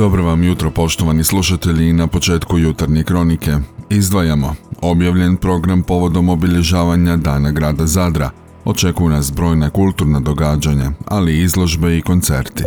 Dobro vam jutro poštovani slušatelji na početku jutarnje kronike. Izdvajamo objavljen program povodom obilježavanja Dana grada Zadra. Očekuju nas brojna kulturna događanja, ali i izložbe i koncerti.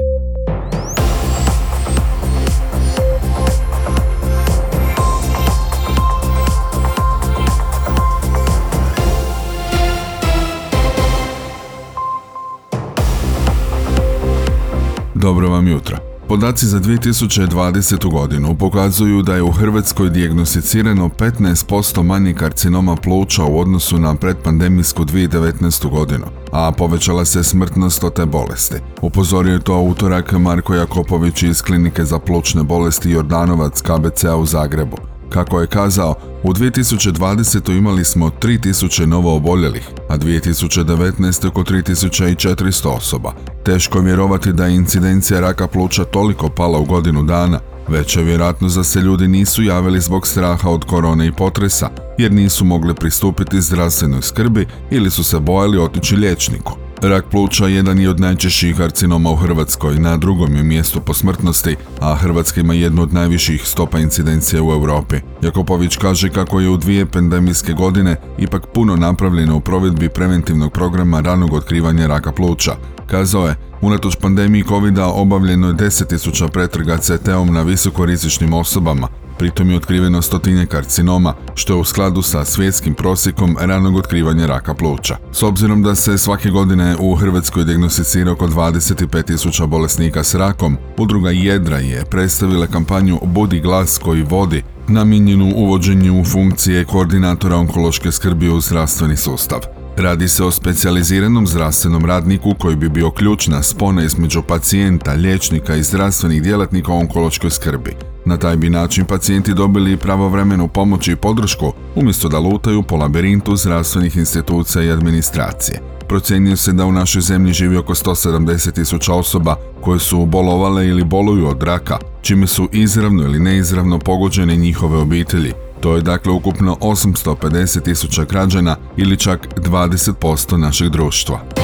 Dobro vam jutro. Podaci za 2020. godinu pokazuju da je u Hrvatskoj dijagnosticirano 15% manje karcinoma pluća u odnosu na predpandemijsku 2019. godinu, a povećala se smrtnost od te bolesti. Upozorio je to utorak Marko Jakopović iz Klinike za plućne bolesti Jordanovac KBC-a u Zagrebu. Kako je kazao, u 2020. imali smo 3000 novo oboljelih, a 2019. oko 3400 osoba. Teško je vjerovati da je incidencija raka pluća toliko pala u godinu dana, Veća je vjerojatnost da se ljudi nisu javili zbog straha od korone i potresa, jer nisu mogli pristupiti zdravstvenoj skrbi ili su se bojali otići liječniku. Rak pluća jedan je od najčešćih karcinoma u Hrvatskoj, na drugom je mjestu po smrtnosti, a Hrvatska ima jednu od najviših stopa incidencije u Europi. Jakopović kaže kako je u dvije pandemijske godine ipak puno napravljeno u provedbi preventivnog programa ranog otkrivanja raka pluća. Kazao je, unatoč pandemiji covid obavljeno je 10.000 pretraga CT-om na visokorizičnim osobama, Pritom je otkriveno stotinje karcinoma, što je u skladu sa svjetskim prosjekom ranog otkrivanja raka pluća. S obzirom da se svake godine u Hrvatskoj dijagnosticira oko 25.000 bolesnika s rakom, udruga Jedra je predstavila kampanju Budi glas koji vodi, namijenjenu uvođenju funkcije koordinatora onkološke skrbi u zdravstveni sustav. Radi se o specijaliziranom zdravstvenom radniku koji bi bio ključna spona između pacijenta, liječnika i zdravstvenih djelatnika u onkološkoj skrbi. Na taj bi način pacijenti dobili pravovremenu pomoć i podršku umjesto da lutaju po labirintu zdravstvenih institucija i administracije. Procjenjuje se da u našoj zemlji živi oko 170 tisuća osoba koje su bolovale ili boluju od raka, čime su izravno ili neizravno pogođene njihove obitelji, to je dakle ukupno 850 tisuća građana ili čak 20% našeg društva.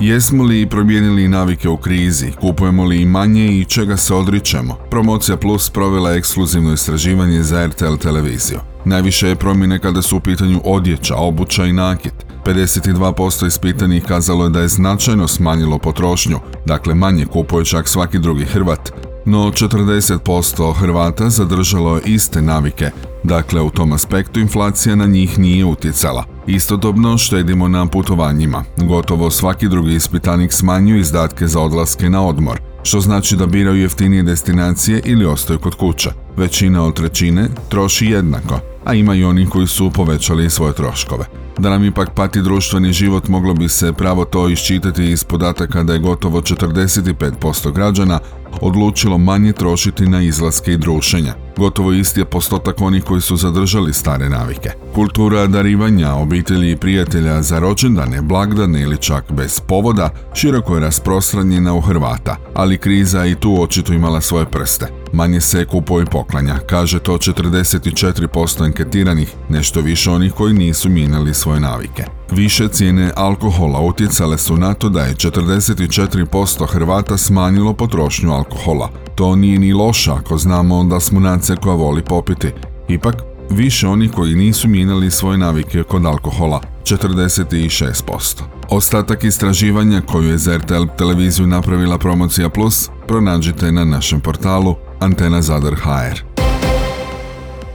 Jesmo li promijenili navike u krizi? Kupujemo li i manje i čega se odričemo? Promocija Plus provela ekskluzivno istraživanje za RTL televiziju. Najviše je promjene kada su u pitanju odjeća, obuća i nakit. 52% ispitanih kazalo je da je značajno smanjilo potrošnju, dakle manje kupuje čak svaki drugi Hrvat, no 40% Hrvata zadržalo iste navike, dakle u tom aspektu inflacija na njih nije utjecala. Istodobno štedimo na putovanjima. Gotovo svaki drugi ispitanik smanjuje izdatke za odlaske na odmor, što znači da biraju jeftinije destinacije ili ostaju kod kuće. Većina od trećine troši jednako, a ima i oni koji su povećali svoje troškove. Da nam ipak pati društveni život moglo bi se pravo to iščitati iz podataka da je gotovo 45% građana odlučilo manje trošiti na izlaske i drušenja. Gotovo isti je postotak onih koji su zadržali stare navike. Kultura darivanja obitelji i prijatelja za rođendane, blagdane ili čak bez povoda široko je rasprostranjena u Hrvata, ali kriza i tu očito imala svoje prste. Manje se kupuje i poklanja, kaže to 44% anketiranih, nešto više onih koji nisu mijenjali svoje navike. Više cijene alkohola utjecale su na to da je 44% Hrvata smanjilo potrošnju alkohola. To nije ni loše ako znamo da smo nacija koja voli popiti. Ipak, više onih koji nisu mijenjali svoje navike kod alkohola, 46%. Ostatak istraživanja koju je za RTL televiziju napravila Promocija Plus pronađite na našem portalu Antena Zadar HR.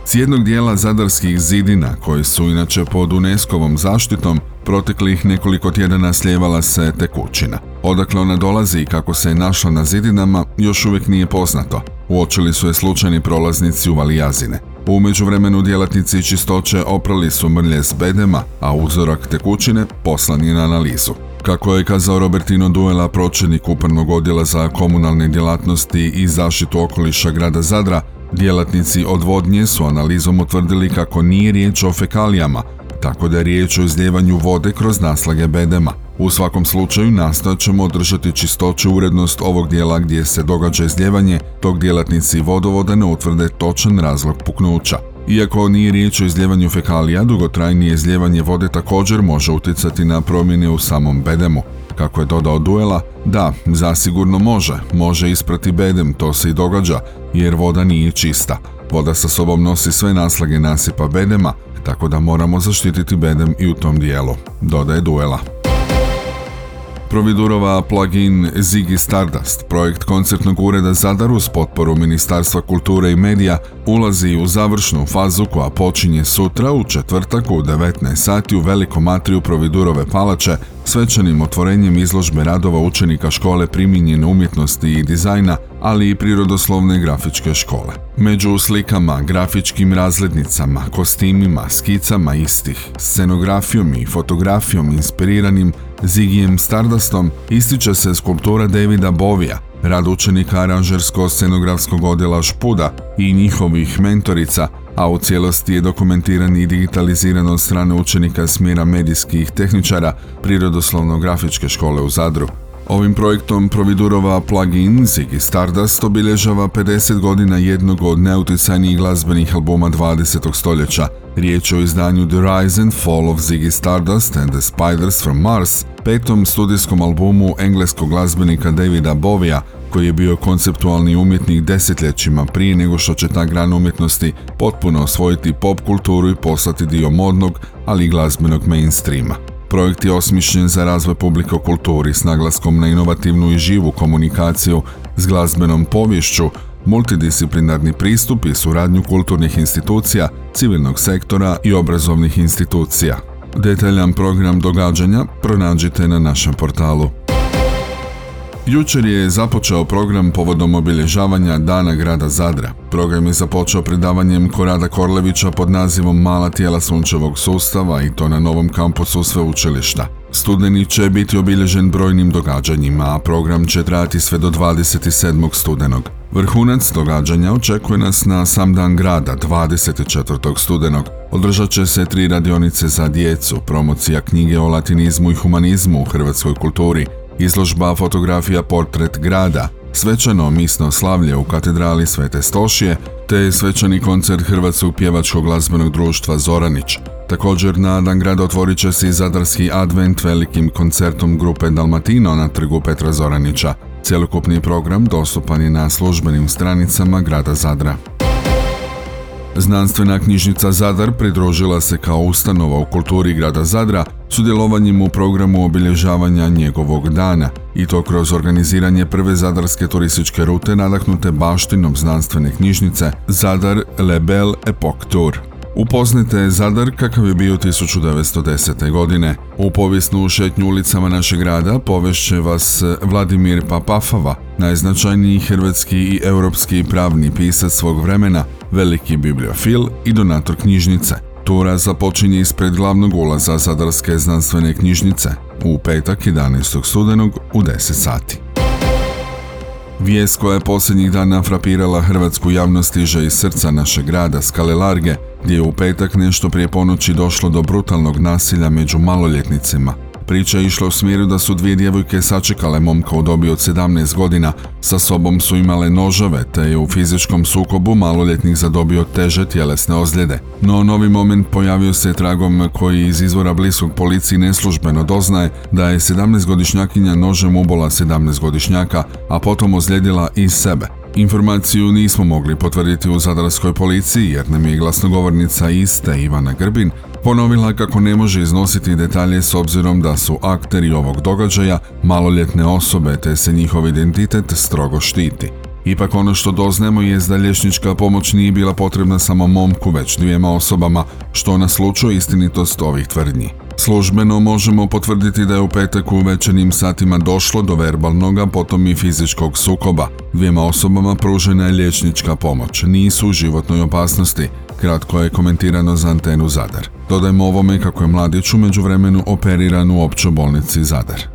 S jednog dijela zadarskih zidina, koji su inače pod UNESCO-vom zaštitom, proteklih nekoliko tjedana slijevala se tekućina. Odakle ona dolazi i kako se je našla na zidinama, još uvijek nije poznato. Uočili su je slučajni prolaznici u Valijazine. U međuvremenu djelatnici čistoće oprali su mrlje s bedema, a uzorak tekućine poslan je na analizu. Kako je kazao Robertino Duela, pročelnik upravnog odjela za komunalne djelatnosti i zaštitu okoliša grada Zadra, Djelatnici odvodnje su analizom utvrdili kako nije riječ o fekalijama, tako da je riječ o izljevanju vode kroz naslage bedema. U svakom slučaju nastojat ćemo održati čistoću urednost ovog dijela gdje se događa izljevanje, tog djelatnici vodovoda ne utvrde točan razlog puknuća. Iako nije riječ o izljevanju fekalija, dugotrajnije izljevanje vode također može utjecati na promjene u samom bedemu. Kako je dodao duela, da, zasigurno može, može isprati bedem, to se i događa, jer voda nije čista. Voda sa sobom nosi sve naslage nasipa bedema, tako da moramo zaštititi bedem i u tom dijelu, dodaje duela. Providurova plugin Ziggy Stardust, projekt koncertnog ureda Zadar uz potporu Ministarstva kulture i medija, ulazi u završnu fazu koja počinje sutra u četvrtak u 19 sati u velikom matriju Providurove palače svečanim otvorenjem izložbe radova učenika škole primijenjene umjetnosti i dizajna, ali i prirodoslovne grafičke škole. Među slikama, grafičkim razglednicama, kostimima, skicama istih, scenografijom i fotografijom inspiriranim Zigijem Stardustom ističe se skulptura Davida Bovija, rad učenika aranžersko-scenografskog odjela Špuda i njihovih mentorica, a u cijelosti je dokumentiran i digitaliziran od strane učenika smjera medijskih tehničara Prirodoslovno-grafičke škole u Zadru. Ovim projektom Providurova plugin Ziggy Stardust obilježava 50 godina jednog od neuticajnijih glazbenih albuma 20. stoljeća. Riječ o izdanju The Rise and Fall of Ziggy Stardust and the Spiders from Mars, petom studijskom albumu engleskog glazbenika Davida Bovija, koji je bio konceptualni umjetnik desetljećima prije nego što će ta grana umjetnosti potpuno osvojiti pop kulturu i postati dio modnog, ali i glazbenog mainstreama. Projekt je osmišljen za razvoj publike u kulturi s naglaskom na inovativnu i živu komunikaciju s glazbenom povješću, multidisciplinarni pristup i suradnju kulturnih institucija, civilnog sektora i obrazovnih institucija. Detaljan program događanja pronađite na našem portalu. Jučer je započeo program povodom obilježavanja Dana grada Zadra. Program je započeo predavanjem Korada Korlevića pod nazivom Mala tijela sunčevog sustava i to na novom kampusu sveučilišta. Studeni će biti obilježen brojnim događanjima, a program će trajati sve do 27. studenog. Vrhunac događanja očekuje nas na sam dan grada 24. studenog. Održat će se tri radionice za djecu, promocija knjige o latinizmu i humanizmu u hrvatskoj kulturi, izložba fotografija portret grada, svečano misno slavlje u katedrali Svete Stošije, te svečani koncert Hrvatskog pjevačkog glazbenog društva Zoranić. Također na Dan grada otvorit će se i Zadarski advent velikim koncertom grupe Dalmatino na trgu Petra Zoranića. Cjelokupni program dostupan je na službenim stranicama grada Zadra. Znanstvena knjižnica Zadar pridružila se kao ustanova u kulturi grada Zadra sudjelovanjem u programu obilježavanja njegovog dana i to kroz organiziranje prve zadarske turističke rute nadahnute baštinom znanstvene knjižnice Zadar Lebel Epoch Tour. Upoznite Zadar kakav je bio 1910. godine. U povijesnu šetnju ulicama našeg grada povešće vas Vladimir Papafava, najznačajniji hrvatski i europski pravni pisac svog vremena, veliki bibliofil i donator knjižnice. Tura započinje ispred glavnog ulaza Zadarske znanstvene knjižnice u petak 11. studenog u 10 sati. Vijest koja je posljednjih dana frapirala hrvatsku javnost stiže iz srca našeg grada Skale Large, gdje je u petak nešto prije ponoći došlo do brutalnog nasilja među maloljetnicima. Priča je išla u smjeru da su dvije djevojke sačekale momka u dobi od 17 godina, sa sobom su imale nožove, te je u fizičkom sukobu maloljetnik zadobio teže tjelesne ozljede. No novi moment pojavio se tragom koji iz izvora bliskog policiji neslužbeno doznaje da je 17-godišnjakinja nožem ubola 17-godišnjaka, a potom ozljedila i sebe. Informaciju nismo mogli potvrditi u zadarskoj policiji jer nam je glasnogovornica iste Ivana Grbin ponovila kako ne može iznositi detalje s obzirom da su akteri ovog događaja maloljetne osobe te se njihov identitet strogo štiti. Ipak ono što doznemo je da liječnička pomoć nije bila potrebna samo momku već dvijema osobama što naslučuje istinitost ovih tvrdnji. Službeno možemo potvrditi da je u petak u večernjim satima došlo do verbalnog, a potom i fizičkog sukoba. Dvijema osobama pružena je liječnička pomoć, nisu u životnoj opasnosti, kratko je komentirano za antenu Zadar. Dodajmo ovome kako je mladić u međuvremenu operiran u općoj bolnici Zadar.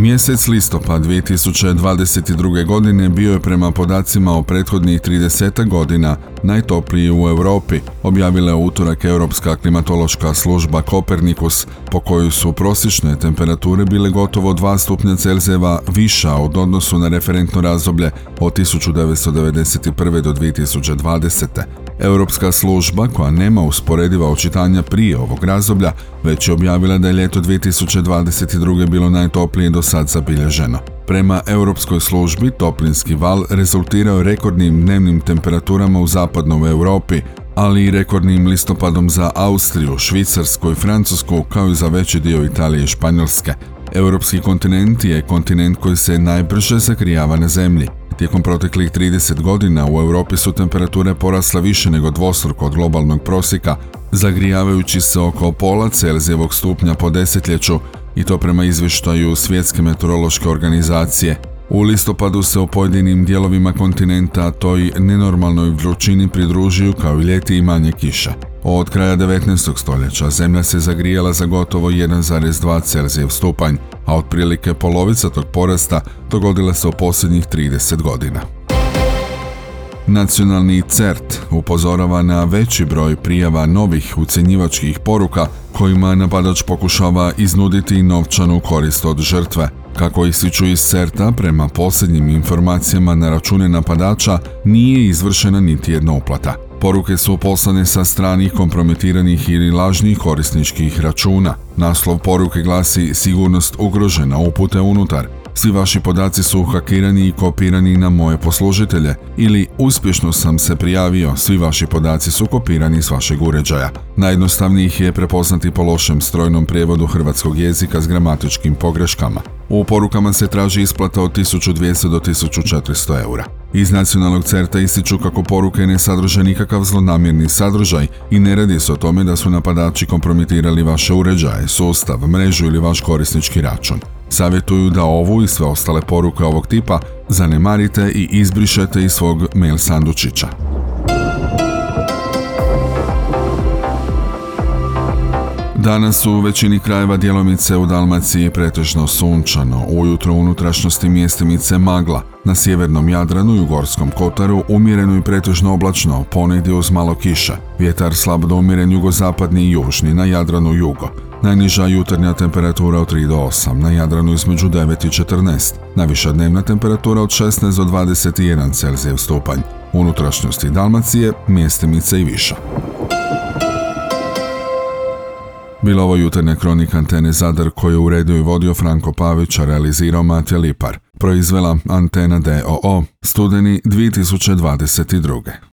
Mjesec listopad 2022. godine bio je prema podacima o prethodnih 30 godina najtopliji u Europi, objavila je utorak Europska klimatološka služba Kopernikus, po kojoj su prosječne temperature bile gotovo 2 stupnja Celzijeva viša od odnosu na referentno razdoblje od 1991. do 2020. Europska služba, koja nema usporediva očitanja prije ovog razdoblja, već je objavila da je ljeto 2022. bilo najtoplije do sad zabilježeno. Prema Europskoj službi, toplinski val rezultirao rekordnim dnevnim temperaturama u zapadnoj Europi, ali i rekordnim listopadom za Austriju, Švicarsku i Francusku, kao i za veći dio Italije i Španjolske. Europski kontinent je kontinent koji se najbrže zagrijava na zemlji. Tijekom proteklih 30 godina u Europi su temperature porasle više nego dvostruko od globalnog prosjeka, zagrijavajući se oko pola Celzijevog stupnja po desetljeću i to prema izvještaju Svjetske meteorološke organizacije. U listopadu se u pojedinim dijelovima kontinenta toj nenormalnoj vrućini pridružuju kao i ljeti i manje kiše. Od kraja 19. stoljeća zemlja se zagrijala za gotovo 1,2 Celzijev stupanj, a otprilike polovica tog porasta dogodila se u posljednjih 30 godina. Nacionalni CERT upozorava na veći broj prijava novih ucjenjivačkih poruka kojima napadač pokušava iznuditi novčanu korist od žrtve. Kako ističu iz CERTA, prema posljednjim informacijama na račune napadača nije izvršena niti jedna uplata. Poruke su poslane sa stranih kompromitiranih ili lažnih korisničkih računa. Naslov poruke glasi sigurnost ugrožena, upute unutar. Svi vaši podaci su hakirani i kopirani na moje poslužitelje ili uspješno sam se prijavio, svi vaši podaci su kopirani s vašeg uređaja. Najjednostavniji ih je prepoznati po lošem strojnom prijevodu hrvatskog jezika s gramatičkim pogreškama. U porukama se traži isplata od 1200 do 1400 eura. Iz nacionalnog certa ističu kako poruke ne sadrže nikakav zlonamjerni sadržaj i ne radi se o tome da su napadači kompromitirali vaše uređaje, sustav, mrežu ili vaš korisnički račun. Savjetuju da ovu i sve ostale poruke ovog tipa zanemarite i izbrišete iz svog mail sandučića. Danas u većini krajeva djelomice u Dalmaciji pretežno sunčano, ujutro unutrašnjosti mjestimice magla, na sjevernom Jadranu i u Gorskom Kotaru umjereno i pretežno oblačno, ponegdje uz malo kiša, vjetar slab do umjeren jugozapadni i južni, na Jadranu jugo. Najniža jutarnja temperatura od 3 do 8, na Jadranu između 9 i 14, najviša dnevna temperatura od 16 do 21 Celzijev stupanj, unutrašnjosti Dalmacije, mjestimice i viša. Bila ovo jutarnja kronika Antene Zadar koju je uredio i vodio Franko Pavić, a realizirao Matija Lipar. Proizvela Antena DOO, studeni 2022.